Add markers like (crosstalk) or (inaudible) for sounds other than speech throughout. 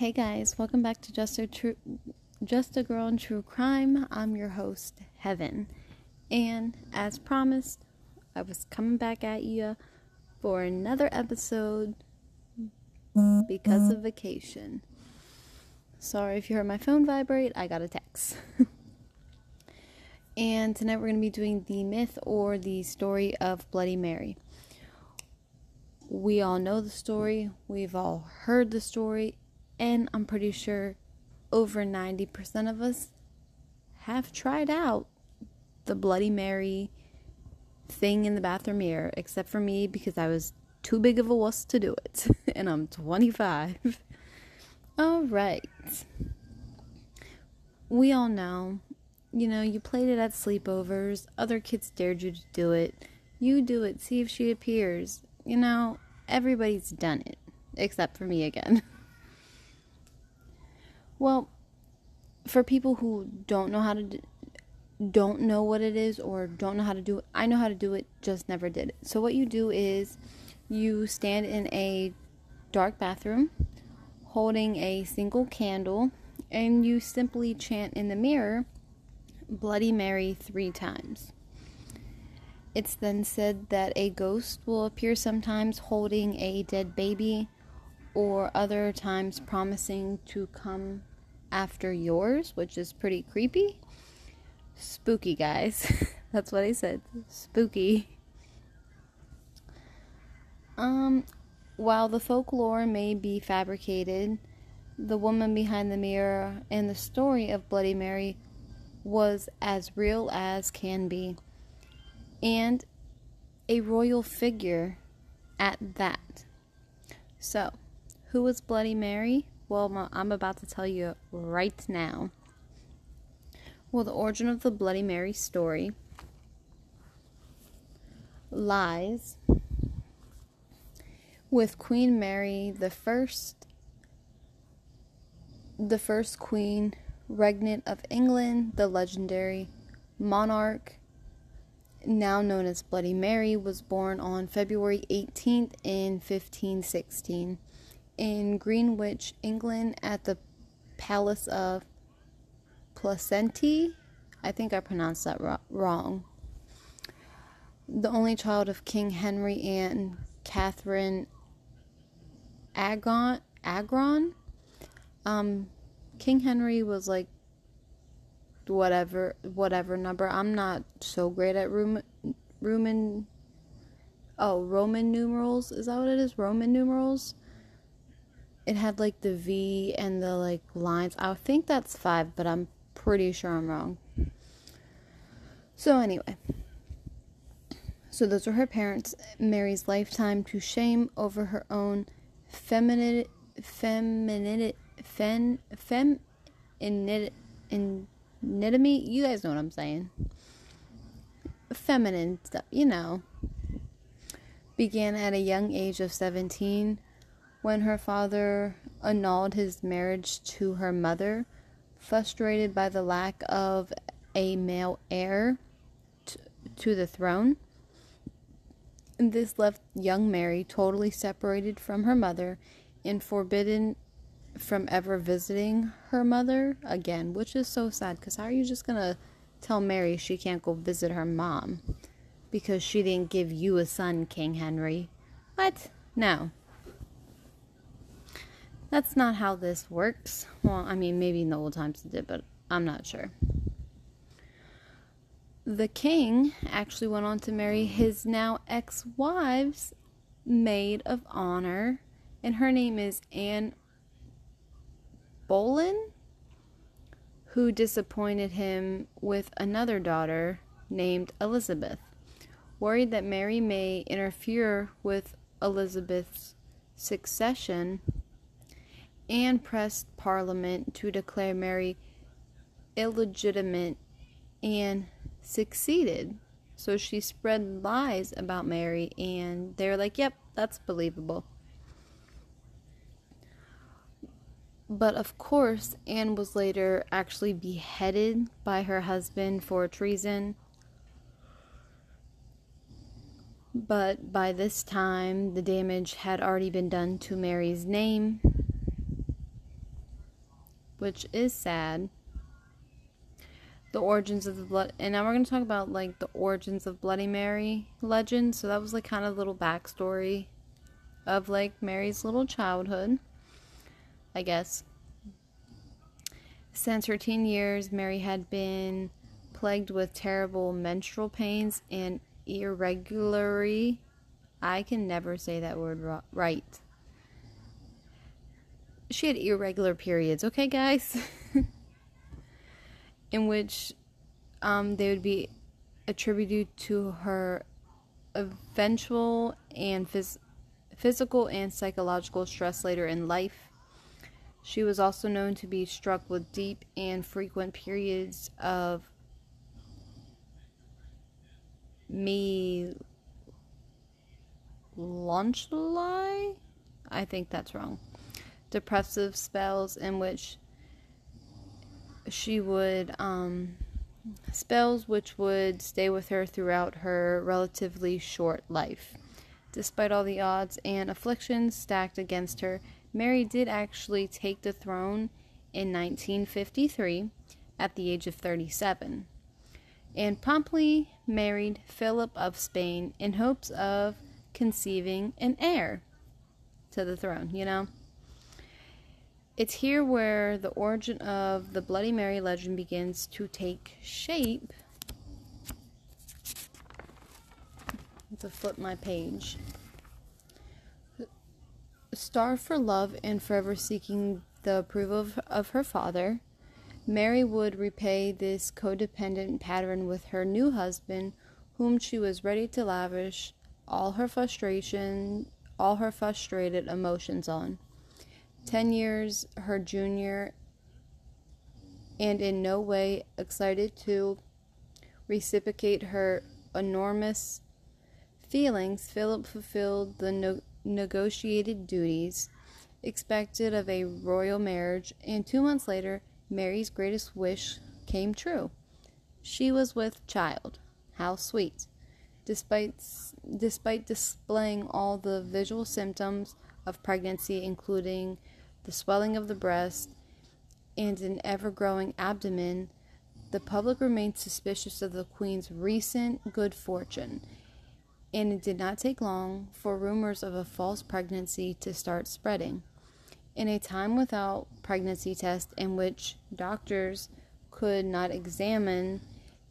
Hey guys, welcome back to Just a True Just a Girl in True Crime. I'm your host, Heaven. And as promised, I was coming back at you for another episode because of vacation. Sorry if you heard my phone vibrate, I got a text. (laughs) and tonight we're going to be doing the myth or the story of Bloody Mary. We all know the story, we've all heard the story, and I'm pretty sure over 90% of us have tried out the Bloody Mary thing in the bathroom mirror, except for me because I was too big of a wuss to do it, (laughs) and I'm 25. all right. We all know, you know, you played it at sleepovers, other kids dared you to do it. You do it, see if she appears. You know, everybody's done it, except for me again. (laughs) well, for people who don't know how to do, don't know what it is or don't know how to do it, I know how to do it, just never did it. So what you do is you stand in a dark bathroom holding a single candle and you simply chant in the mirror Bloody Mary 3 times. It's then said that a ghost will appear sometimes holding a dead baby, or other times promising to come after yours, which is pretty creepy. Spooky, guys. (laughs) That's what I said. Spooky. Um, while the folklore may be fabricated, the woman behind the mirror and the story of Bloody Mary was as real as can be and a royal figure at that. So, who was Bloody Mary? Well, I'm about to tell you right now. Well, the origin of the Bloody Mary story lies with Queen Mary the first the first queen regnant of England, the legendary monarch now known as Bloody Mary, was born on February 18th in 1516 in Greenwich, England, at the Palace of Placenti. I think I pronounced that wrong. The only child of King Henry and Catherine Agon. Agron. Um, King Henry was like whatever whatever number. I'm not so great at Roman Roman oh Roman numerals. Is that what it is? Roman numerals. It had like the V and the like lines. I think that's five, but I'm pretty sure I'm wrong. So anyway. So those were her parents. Mary's lifetime to shame over her own feminine feminine fem fem in in Nidamy, you guys know what I'm saying. Feminine stuff, you know. Began at a young age of 17 when her father annulled his marriage to her mother, frustrated by the lack of a male heir t- to the throne. This left young Mary totally separated from her mother and forbidden from ever visiting her mother again, which is so sad because how are you just gonna tell Mary she can't go visit her mom because she didn't give you a son, King Henry? What? No. That's not how this works. Well, I mean, maybe in the old times it did, but I'm not sure. The king actually went on to marry his now ex wife's maid of honor, and her name is Anne Boleyn, who disappointed him with another daughter named Elizabeth. Worried that Mary may interfere with Elizabeth's succession, Anne pressed Parliament to declare Mary illegitimate and succeeded. So she spread lies about Mary, and they're like, yep, that's believable. But of course, Anne was later actually beheaded by her husband for treason. But by this time, the damage had already been done to Mary's name. Which is sad. The origins of the blood, and now we're going to talk about like the origins of Bloody Mary legend. So that was like kind of a little backstory of like Mary's little childhood, I guess. Since her teen years, Mary had been plagued with terrible menstrual pains and irregularity. I can never say that word right she had irregular periods, okay, guys? (laughs) in which um, they would be attributed to her eventual and phys- physical and psychological stress later in life. She was also known to be struck with deep and frequent periods of me launch lie. I think that's wrong depressive spells in which she would um, spells which would stay with her throughout her relatively short life. Despite all the odds and afflictions stacked against her, Mary did actually take the throne in 1953 at the age of 37 and promptly married Philip of Spain in hopes of conceiving an heir to the throne, you know? It's here where the origin of the Bloody Mary legend begins to take shape. To flip my page. Starved for love and forever seeking the approval of, of her father, Mary would repay this codependent pattern with her new husband, whom she was ready to lavish all her frustration, all her frustrated emotions on. 10 years her junior, and in no way excited to reciprocate her enormous feelings, Philip fulfilled the no- negotiated duties expected of a royal marriage, and two months later, Mary's greatest wish came true. She was with child. How sweet. Despite, despite displaying all the visual symptoms of pregnancy, including the swelling of the breast, and an ever growing abdomen, the public remained suspicious of the Queen's recent good fortune, and it did not take long for rumors of a false pregnancy to start spreading. In a time without pregnancy tests in which doctors could not examine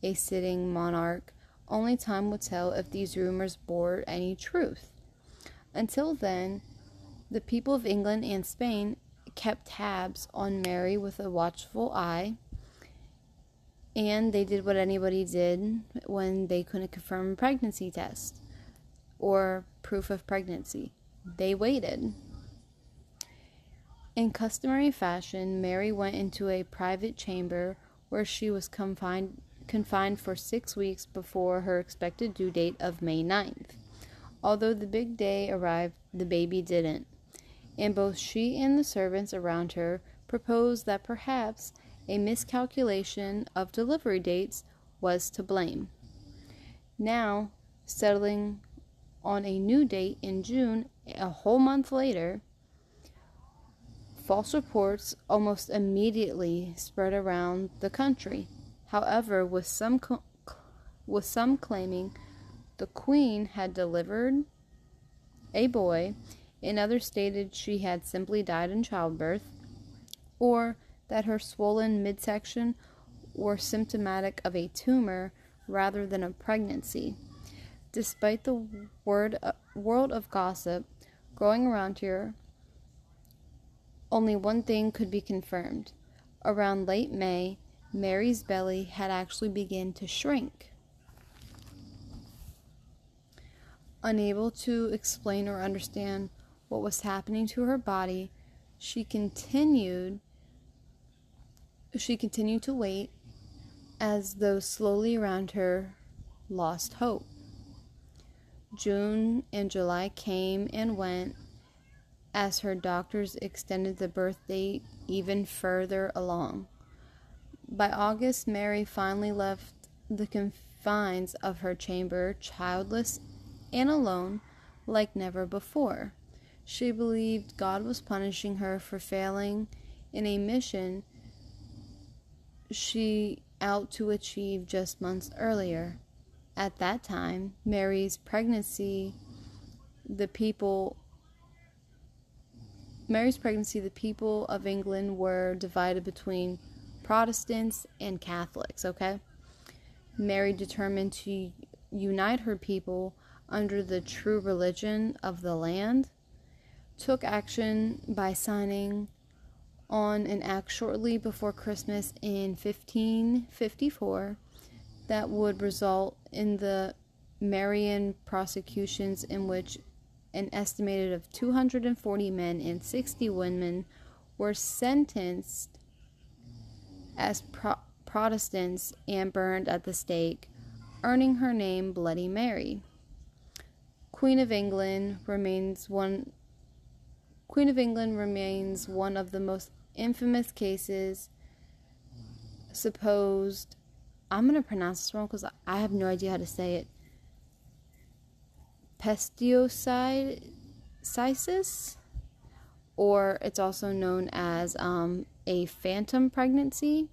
a sitting monarch, only time would tell if these rumors bore any truth. Until then, the people of England and Spain kept tabs on Mary with a watchful eye, and they did what anybody did when they couldn't confirm a pregnancy test or proof of pregnancy. They waited. In customary fashion, Mary went into a private chamber where she was confined confined for 6 weeks before her expected due date of May 9th. Although the big day arrived, the baby didn't and both she and the servants around her proposed that perhaps a miscalculation of delivery dates was to blame. Now, settling on a new date in June, a whole month later, false reports almost immediately spread around the country. However, with some co- with some claiming the queen had delivered a boy in others stated she had simply died in childbirth, or that her swollen midsection were symptomatic of a tumor rather than a pregnancy. Despite the word, uh, world of gossip growing around here, only one thing could be confirmed. Around late May, Mary's belly had actually begun to shrink. Unable to explain or understand what was happening to her body, she continued she continued to wait as those slowly around her lost hope. June and July came and went as her doctors extended the birth date even further along. By August, Mary finally left the confines of her chamber, childless and alone, like never before. She believed God was punishing her for failing in a mission she out to achieve just months earlier. At that time, Mary's pregnancy, the people Mary's pregnancy, the people of England were divided between Protestants and Catholics, okay? Mary determined to unite her people under the true religion of the land, took action by signing on an act shortly before Christmas in 1554 that would result in the Marian prosecutions in which an estimated of 240 men and 60 women were sentenced as pro- Protestants and burned at the stake, earning her name Bloody Mary. Queen of England remains one Queen of England remains one of the most infamous cases supposed I'm going to pronounce this wrong because I have no idea how to say it. Pestiocysis, or it's also known as um, a phantom pregnancy.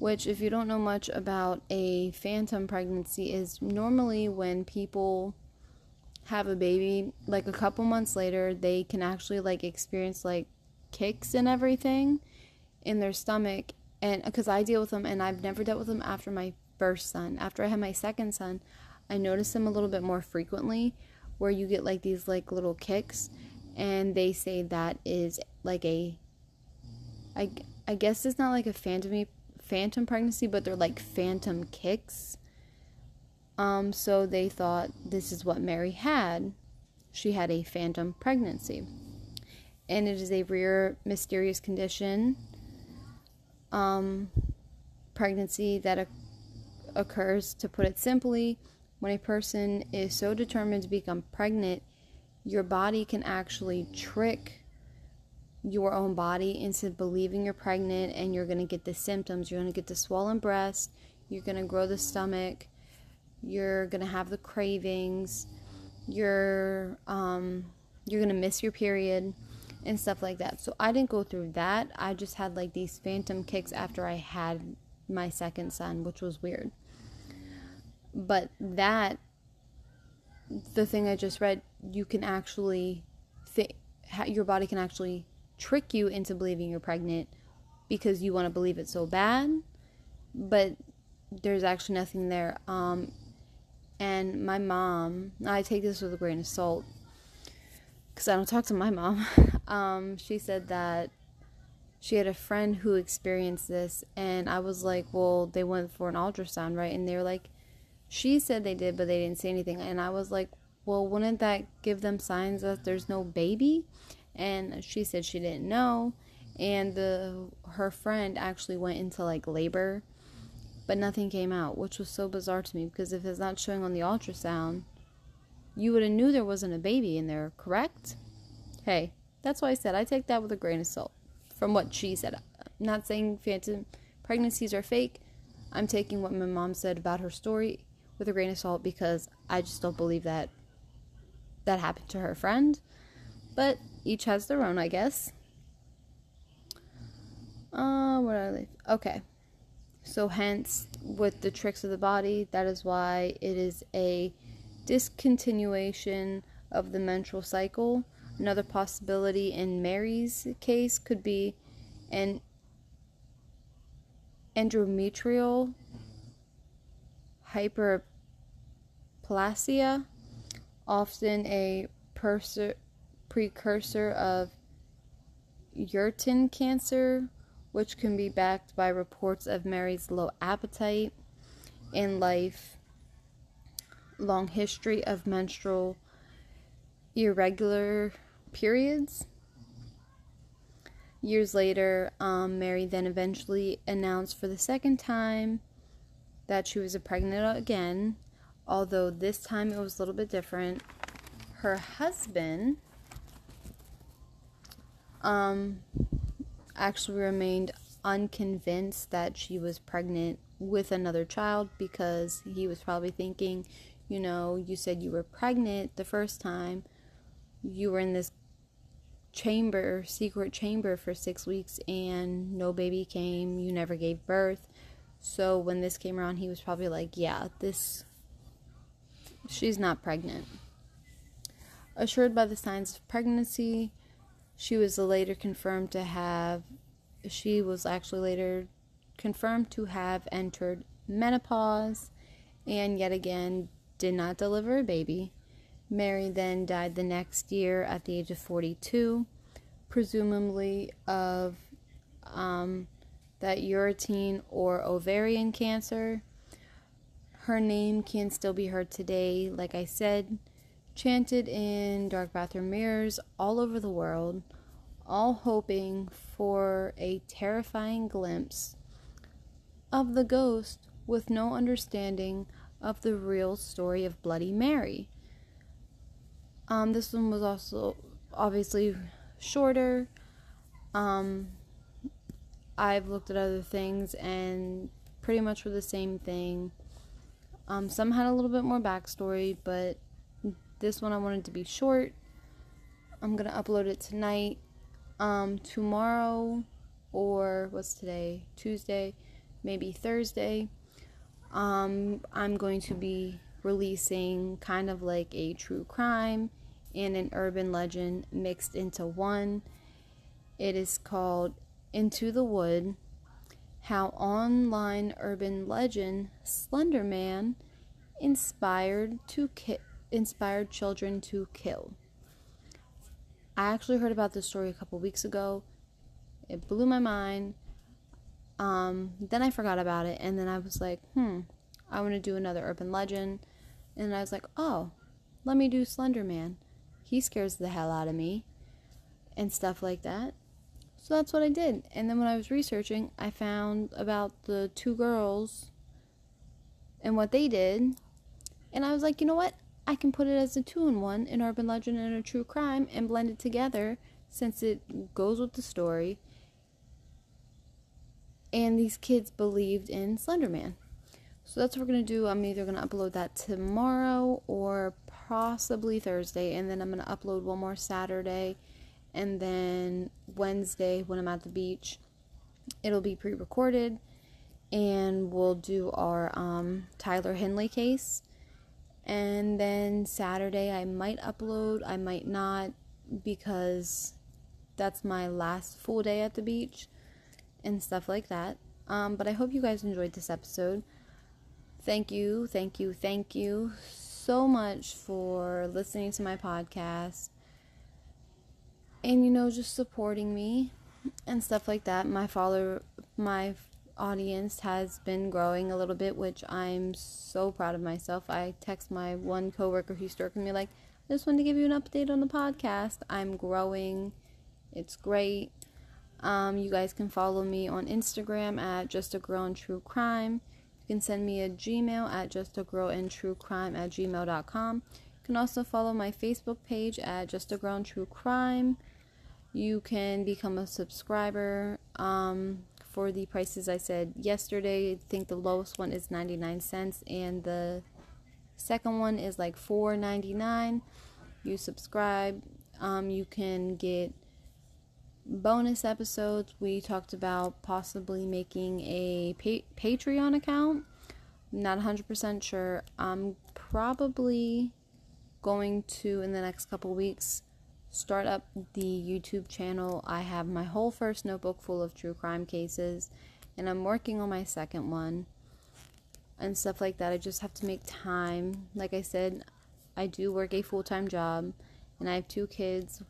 Which, if you don't know much about a phantom pregnancy, is normally when people have a baby, like a couple months later, they can actually like experience like kicks and everything in their stomach and because I deal with them and I've never dealt with them after my first son. After I had my second son, I noticed them a little bit more frequently where you get like these like little kicks and they say that is like a I I guess it's not like a phantom phantom pregnancy, but they're like phantom kicks. Um so they thought this is what Mary had. She had a phantom pregnancy. And it is a rare mysterious condition um, pregnancy that occurs, to put it simply, when a person is so determined to become pregnant, your body can actually trick your own body into believing you're pregnant and you're going to get the symptoms. You're going to get the swollen breast, you're going to grow the stomach, you're to have the cravings, you're um, you're to miss your period and stuff like that. So I didn't go through that. I just had like these phantom kicks after I had my second son, which was weird. But that, the thing I just read, you can actually, th- your body can actually trick you into believing you're pregnant because you want to believe it so bad, but there's actually nothing there. Um, and my mom, I take this with a grain of salt because I don't talk to my mom. (laughs) um, she said that she had a friend who experienced this, and I was like, well, they went for an ultrasound, right? And they were like, she said they did, but they didn't say anything. And I was like, well, wouldn't that give them signs that there's no baby? And she said she didn't know. And the her friend actually went into like labor, but nothing came out, which was so bizarre to me because if it's not showing on the ultrasound, you would have knew there wasn't a baby in there, correct? Hey, that's why I said I take that with a grain of salt from what she said. I'm not saying phantom pregnancies are fake. I'm taking what my mom said about her story with a grain of salt because I just don't believe that that happened to her friend. But each has their own, I guess. Uh, what are they? Okay. So, hence, with the tricks of the body, that is why it is a discontinuation of the menstrual cycle. Another possibility in Mary's case could be an endometrial hyperplasia, often a precursor of uterine cancer, which can be backed by reports of Mary's low appetite in life long history of menstrual irregular periods. Years later, um, Mary then eventually announced for the second time that she was pregnant again, although this time it was a little bit different. Her husband um, actually remained unconvinced that she was pregnant with another child because he was probably thinking you know, you said you were pregnant the first time, you were in this chamber, secret chamber for six weeks and no baby came. You never gave birth. So when this came around, he was probably like, yeah, this, she's not pregnant. Assured by the signs of pregnancy, she was later confirmed to have, she was actually later confirmed to have entered menopause and yet again did not deliver a baby. Mary then died the next year at the age of 42, presumably of um, that uterine or ovarian cancer. Her name can still be heard today, like I said, chanted in dark bathroom mirrors all over the world, all hoping for a terrifying glimpse of the ghost with no understanding of the real story of Bloody Mary. Um, this one was also obviously shorter. Um, I've looked at other things and pretty much were the same thing. Um, some had a little bit more backstory, but this one I wanted to be short. I'm gonna upload it tonight. Um, tomorrow, or what's today? Tuesday, maybe Thursday. Um, I'm going to be releasing kind of like a true crime and an urban legend mixed into one. It is called Into the Wood How Online Urban Legend Slender Man Inspired to ki- inspired children to kill. I actually heard about this story a couple weeks ago. It blew my mind. Um, then I forgot about it, and then I was like, hmm, I want to do another urban legend. And I was like, oh, let me do Slender Man he scares the hell out of me and stuff like that. So that's what I did. And then when I was researching, I found about the two girls and what they did. And I was like, you know what? I can put it as a two in one an urban legend and a true crime and blend it together since it goes with the story. And these kids believed in Slenderman. So that's what we're going to do. I'm either going to upload that tomorrow or possibly Thursday, and then I'm going to upload one more Saturday, and then Wednesday when I'm at the beach, it'll be pre recorded, and we'll do our um, Tyler Henley case. And then Saturday, I might upload, I might not, because that's my last full day at the beach and stuff like that. Um, but I hope you guys enjoyed this episode. Thank you, thank you, thank you so much for listening to my podcast and you know just supporting me and stuff like that. My follower my audience has been growing a little bit, which I'm so proud of myself. I text my one coworker who's working me like, I just wanted to give you an update on the podcast. I'm growing. It's great. Um, you guys can follow me on Instagram at just a girl in true crime. You can send me a Gmail at just a girl in true crime at gmail.com. You can also follow my Facebook page at just a girl in true crime. You can become a subscriber um, for the prices I said yesterday. I think the lowest one is 99 cents and the second one is like 4.99. You subscribe, um, you can get bonus episodes, we talked about possibly making a pa- Patreon account. Not 100% sure. I'm probably going to, in the next couple weeks, start up the YouTube channel. I have my whole first notebook full of true crime cases, and I'm working on my second one and stuff like that. I just have to make time. Like I said, I do work a full time job, and I have two kids.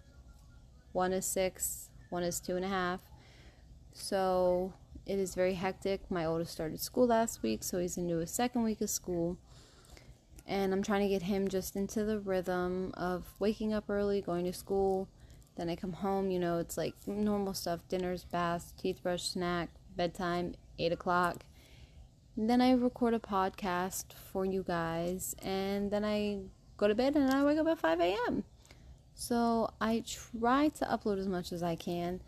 One is six, one is two and a half. So it is very hectic. My oldest started school last week, so he's into his second week of school. And I'm trying to get him just into the rhythm of waking up early, going to school. Then I come home, you know, it's like normal stuff dinners, baths, teeth brush, snack, bedtime, 8 o'clock. And then I record a podcast for you guys, and then I go to bed and I wake up at 5 a.m. So I try to upload as much as I can.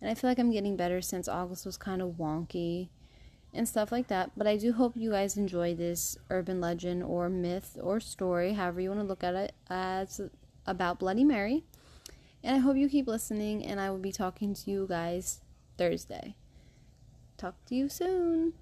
And I feel like I'm getting better since August was kind of wonky and stuff like that. But I do hope you guys enjoy this urban legend or myth or story, however you want to look at it, as about Bloody Mary. And I hope you keep listening, and I will be talking to you guys Thursday. Talk to you soon.